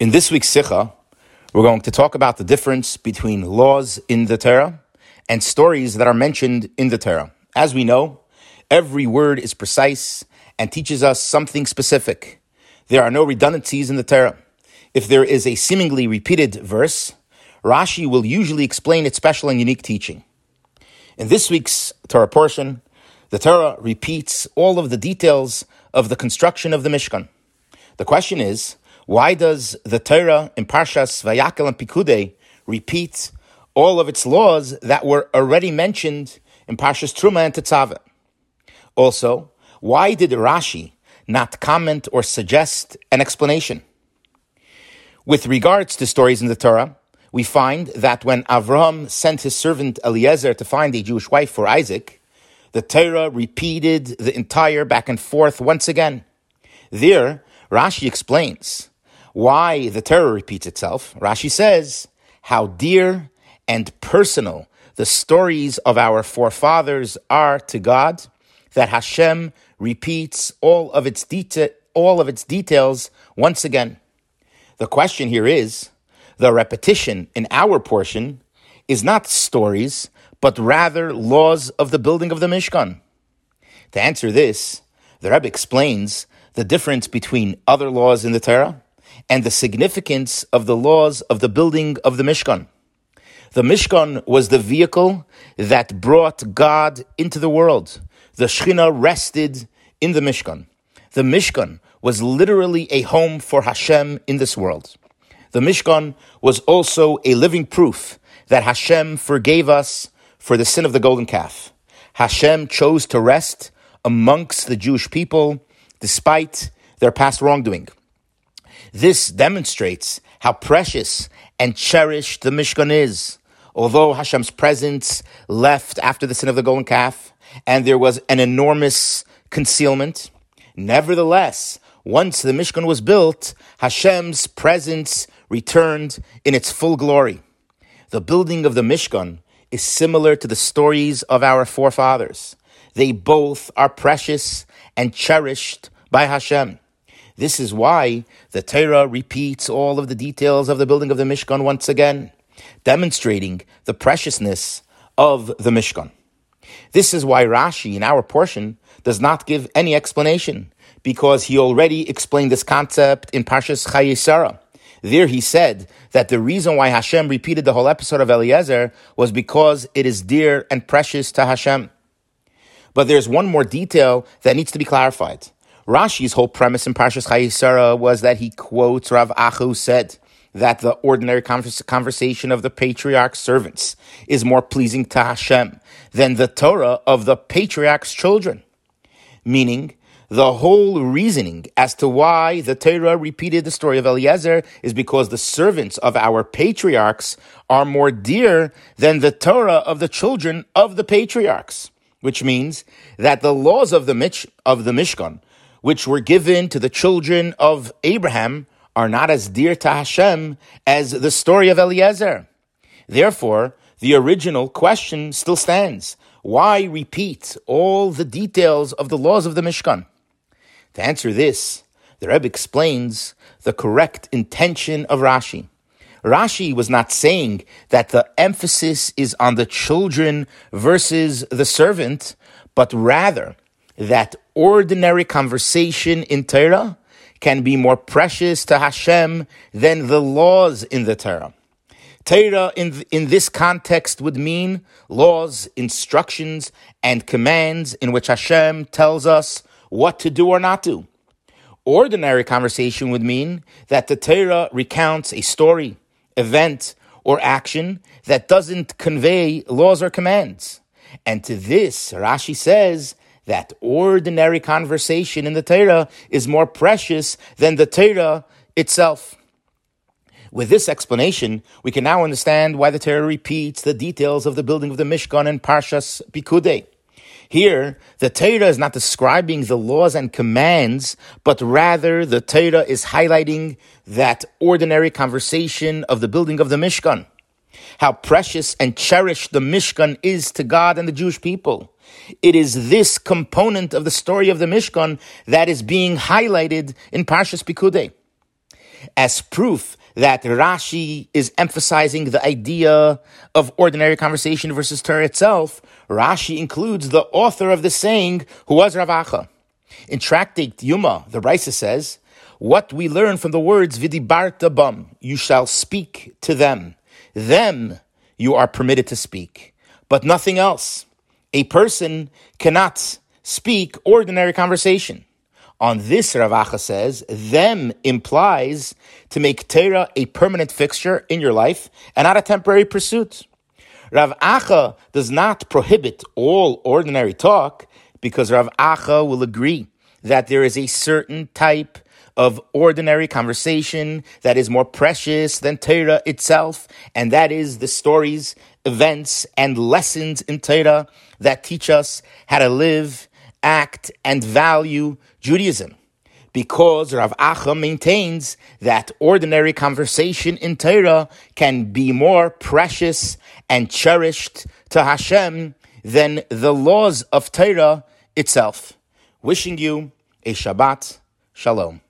In this week's Sikha, we're going to talk about the difference between laws in the Torah and stories that are mentioned in the Torah. As we know, every word is precise and teaches us something specific. There are no redundancies in the Torah. If there is a seemingly repeated verse, Rashi will usually explain its special and unique teaching. In this week's Torah portion, the Torah repeats all of the details of the construction of the Mishkan. The question is, why does the Torah in Parshas Vayakel and Pikude repeat all of its laws that were already mentioned in Parshas Truma and Tetzaveh? Also, why did Rashi not comment or suggest an explanation? With regards to stories in the Torah, we find that when Avram sent his servant Eliezer to find a Jewish wife for Isaac, the Torah repeated the entire back and forth once again. There, Rashi explains why the Torah repeats itself, Rashi says, how dear and personal the stories of our forefathers are to God, that Hashem repeats all of its deta- all of its details once again. The question here is, the repetition in our portion is not stories, but rather laws of the building of the Mishkan. To answer this, the Rebbe explains the difference between other laws in the Torah and the significance of the laws of the building of the Mishkan. The Mishkan was the vehicle that brought God into the world. The Shekhinah rested in the Mishkan. The Mishkan was literally a home for Hashem in this world. The Mishkan was also a living proof that Hashem forgave us for the sin of the golden calf. Hashem chose to rest amongst the Jewish people despite their past wrongdoing. This demonstrates how precious and cherished the Mishkan is. Although Hashem's presence left after the sin of the golden calf, and there was an enormous concealment, nevertheless, once the Mishkan was built, Hashem's presence returned in its full glory. The building of the Mishkan is similar to the stories of our forefathers. They both are precious and cherished by Hashem. This is why the Torah repeats all of the details of the building of the Mishkan once again, demonstrating the preciousness of the Mishkan. This is why Rashi in our portion does not give any explanation, because he already explained this concept in Parshas Chayei Sarah. There he said that the reason why Hashem repeated the whole episode of Eliezer was because it is dear and precious to Hashem. But there's one more detail that needs to be clarified. Rashi's whole premise in Parshas Chayei was that he quotes Rav Acha said that the ordinary conversation of the patriarch's servants is more pleasing to Hashem than the Torah of the patriarch's children. Meaning, the whole reasoning as to why the Torah repeated the story of Eliezer is because the servants of our patriarchs are more dear than the Torah of the children of the patriarchs, which means that the laws of the, Mich- of the Mishkan which were given to the children of Abraham are not as dear to Hashem as the story of Eliezer. Therefore, the original question still stands. Why repeat all the details of the laws of the Mishkan? To answer this, the Rebbe explains the correct intention of Rashi. Rashi was not saying that the emphasis is on the children versus the servant, but rather that ordinary conversation in Torah can be more precious to Hashem than the laws in the Torah. Torah in, in this context would mean laws, instructions, and commands in which Hashem tells us what to do or not do. Ordinary conversation would mean that the Torah recounts a story, event, or action that doesn't convey laws or commands. And to this, Rashi says that ordinary conversation in the Torah is more precious than the Torah itself. With this explanation, we can now understand why the Torah repeats the details of the building of the Mishkan and Parshas Pikude. Here, the Torah is not describing the laws and commands, but rather the Torah is highlighting that ordinary conversation of the building of the Mishkan. How precious and cherished the Mishkan is to God and the Jewish people. It is this component of the story of the Mishkan that is being highlighted in Parshas Pikude. As proof that Rashi is emphasizing the idea of ordinary conversation versus Torah itself, Rashi includes the author of the saying, who was Rav Acha. In Tractate Yuma, the Brisa says, what we learn from the words vidibarta bum, you shall speak to them. Them you are permitted to speak, but nothing else. A person cannot speak ordinary conversation. On this, Rav Acha says, them implies to make Torah a permanent fixture in your life and not a temporary pursuit. Rav Acha does not prohibit all ordinary talk because Rav Acha will agree that there is a certain type of ordinary conversation that is more precious than Torah itself, and that is the stories, events, and lessons in Torah that teach us how to live, act, and value Judaism. Because Rav Acha maintains that ordinary conversation in Torah can be more precious and cherished to Hashem than the laws of Torah itself. Wishing you a Shabbat Shalom.